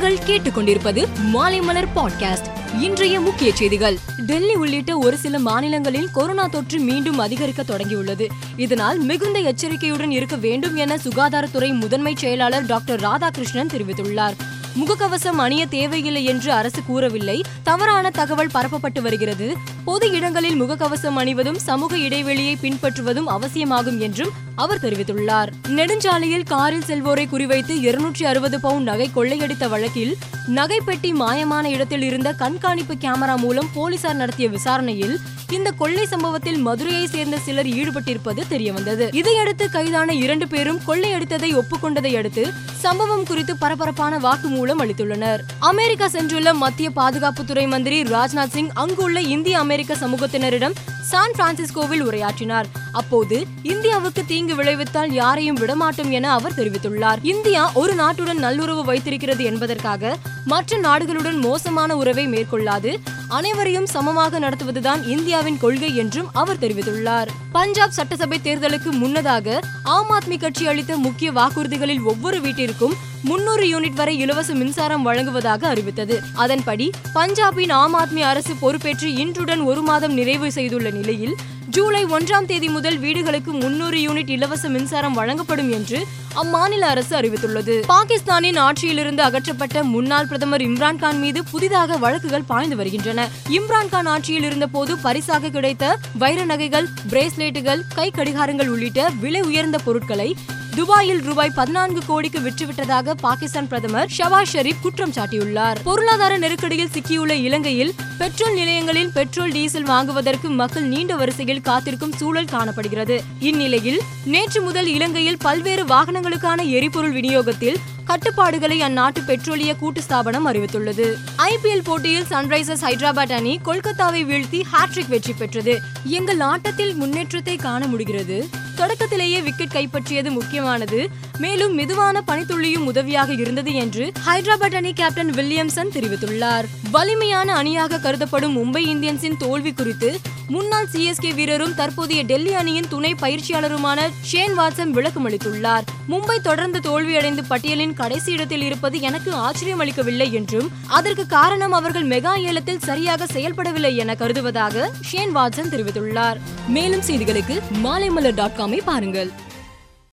நீங்கள் கேட்டுக்கொண்டிருப்பது மாலைமலர் பாட்காஸ்ட் இன்றைய முக்கிய செய்திகள். டெல்லி உள்ளிட்ட ஒரு சில மாநிலங்களில் கொரோனா தொற்று மீண்டும் அதிகரிக்க தொடங்கியுள்ளது. இதனால் மிகுந்த எச்சரிக்கையுடன் இருக்க வேண்டும் என சுகாதாரத்துறை முதன்மை செயலாளர் டாக்டர் ராதாகிருஷ்ணன் தெரிவித்துள்ளார். முகக்கவசம் அணிய தேவையில்லை என்று அரசு கூறவில்லை. தவறான தகவல் பரப்பப்பட்டு வருகிறது. பொது இடங்களில் முகக்கவசம் அணிவதும் சமூக இடைவெளியை பின்பற்றுவதும் அவசியமாகும் என்றும் அவர் தெரிவித்துள்ளார். நெடுஞ்சாலையில் காரில் செல்வோரை குறிவைத்து இருநூற்றி அறுபது பவுண்ட் நகை கொள்ளையடித்த வழக்கில் நகைப்பெட்டி மாயமான இடத்தில் இருந்த கண்காணிப்பு கேமரா மூலம் போலீசார் நடத்திய விசாரணையில் இந்த கொள்ளை சம்பவத்தில் மதுரையை சேர்ந்த சிலர் ஈடுபட்டிருப்பது தெரியவந்தது. இதையடுத்து கைதான இரண்டு பேரும் கொள்ளையடித்ததை ஒப்புக்கொண்டதை அடுத்து சம்பவம் குறித்து பரபரப்பான வாக்குமூலம் அளித்துள்ளனர். அமெரிக்கா சென்றுள்ள மத்திய பாதுகாப்புத்துறை மந்திரி ராஜ்நாத் சிங் அங்குள்ள இந்திய அமெரிக்க சமூகத்தினரிடம் சான் பிரான்சிஸ்கோவில் உரையாற்றினார். அப்போது இந்தியாவுக்கு தீங்கு விளைவித்தால் யாரையும் விடமாட்டோம் என அவர் தெரிவித்துள்ளார். இந்தியா ஒரு நாட்டுடன் நல்லுறவு வைத்திருக்கிறது என்பதற்காக மற்ற நாடுகளுடன் மோசமான உறவை மேற்கொள்ளாது அனைவரையும் சமமாக நடத்துவதுதான் இந்தியாவின் கொள்கை என்றும் அவர் தெரிவித்துள்ளார். பஞ்சாப் சட்டசபை தேர்தலுக்கு முன்னதாக ஆம் ஆத்மி கட்சி அளித்த முக்கிய வாக்குறுதிகளில் ஒவ்வொரு வீட்டிற்கும் முன்னூறு யூனிட் வரை இலவச மின்சாரம் வழங்குவதாக அறிவித்தது. அதன்படி பஞ்சாபின் ஆம் ஆத்மி அரசு பொறுப்பேற்று இன்றுடன் ஒரு மாதம் நிறைவு செய்துள்ள நிலையில் ஜூலை ஒன்றாம் தேதி முதல் முதல் வீடுகளுக்கு முன்னூறு யூனிட் இலவச மின்சாரம் வழங்கப்படும் என்று அம்மாநில அரசு அறிவித்துள்ளது. பாகிஸ்தானின் ஆட்சியிலிருந்து அகற்றப்பட்ட முன்னாள் பிரதமர் இம்ரான்கான் மீது புதிதாக வழக்குகள் பாய்ந்து வருகின்றன. இம்ரான்கான் ஆட்சியில் இருந்த போது பரிசாக கிடைத்த வைர நகைகள் பிரேஸ்லெட்டுகள் கை கடிகாரங்கள் உள்ளிட்ட விலை உயர்ந்த பொருட்களை துபாயில் ரூபாய் பதினான்கு கோடிக்கு விற்றுவிட்டதாக பாகிஸ்தான் பிரதமர் ஷவாஸ் ஷெரீப் குற்றம் சாட்டியுள்ளார். பொருளாதார நெருக்கடியில் சிக்கியுள்ள இலங்கையில் பெட்ரோல் நிலையங்களில் பெட்ரோல் டீசல் வாங்குவதற்கு மக்கள் நீண்ட வரிசையில் காத்திருக்கும் சூழல் காண காணப்படுகிறது. இந்நிலையில் நேற்று முதல் இலங்கையில் பல்வேறு வாகனங்களுக்கான எரிபொருள் விநியோகத்தில் கட்டுப்பாடுகளை அந்நாட்டு பெட்ரோலிய கூட்டு ஸ்தாபனம் அறிவித்துள்ளது. ஐபிஎல் போட்டியில் சன்ரைசர்ஸ் ஹைதராபாத் அணி கொல்கத்தாவை வீழ்த்தி ஹாட்ரிக் வெற்றி பெற்றது. எங்கள் ஆட்டத்தில் முன்னேற்றத்தை காண முடிகிறது? தொடக்கத்திலேயே விக்கெட் கைப்பற்றியது முக்கியமானது. மேலும் மெதுவான பனித்துள்ளியும் உதவியாக இருந்தது என்று ஹைதராபாத் அணி கேப்டன் வில்லியம்சன் தெரிவித்துள்ளார். வலிமையான அணியாக கருதப்படும் மும்பை இந்தியன்ஸின் தோல்வி குறித்து முன்னாள் சிஎஸ்கே வீரரும் தற்போதைய டெல்லி அணியின் துணை பயிற்சியாளருமான ஷேன் வாட்சன் விளக்கம் அளித்துள்ளார். மும்பை தொடர்ந்து தோல்வியடைந்து பட்டியலின் கடைசி இடத்தில் இருப்பது எனக்கு ஆச்சரியம் அளிக்கவில்லை என்றும் அதற்கு காரணம் அவர்கள் மெகா ஏலத்தில் சரியாக செயல்படவில்லை என கருதுவதாக ஷேன் வாட்சன் தெரிவித்துள்ளார். மேலும் செய்திகளுக்கு மாலைமலர் டாட் காம் பாருங்கள்.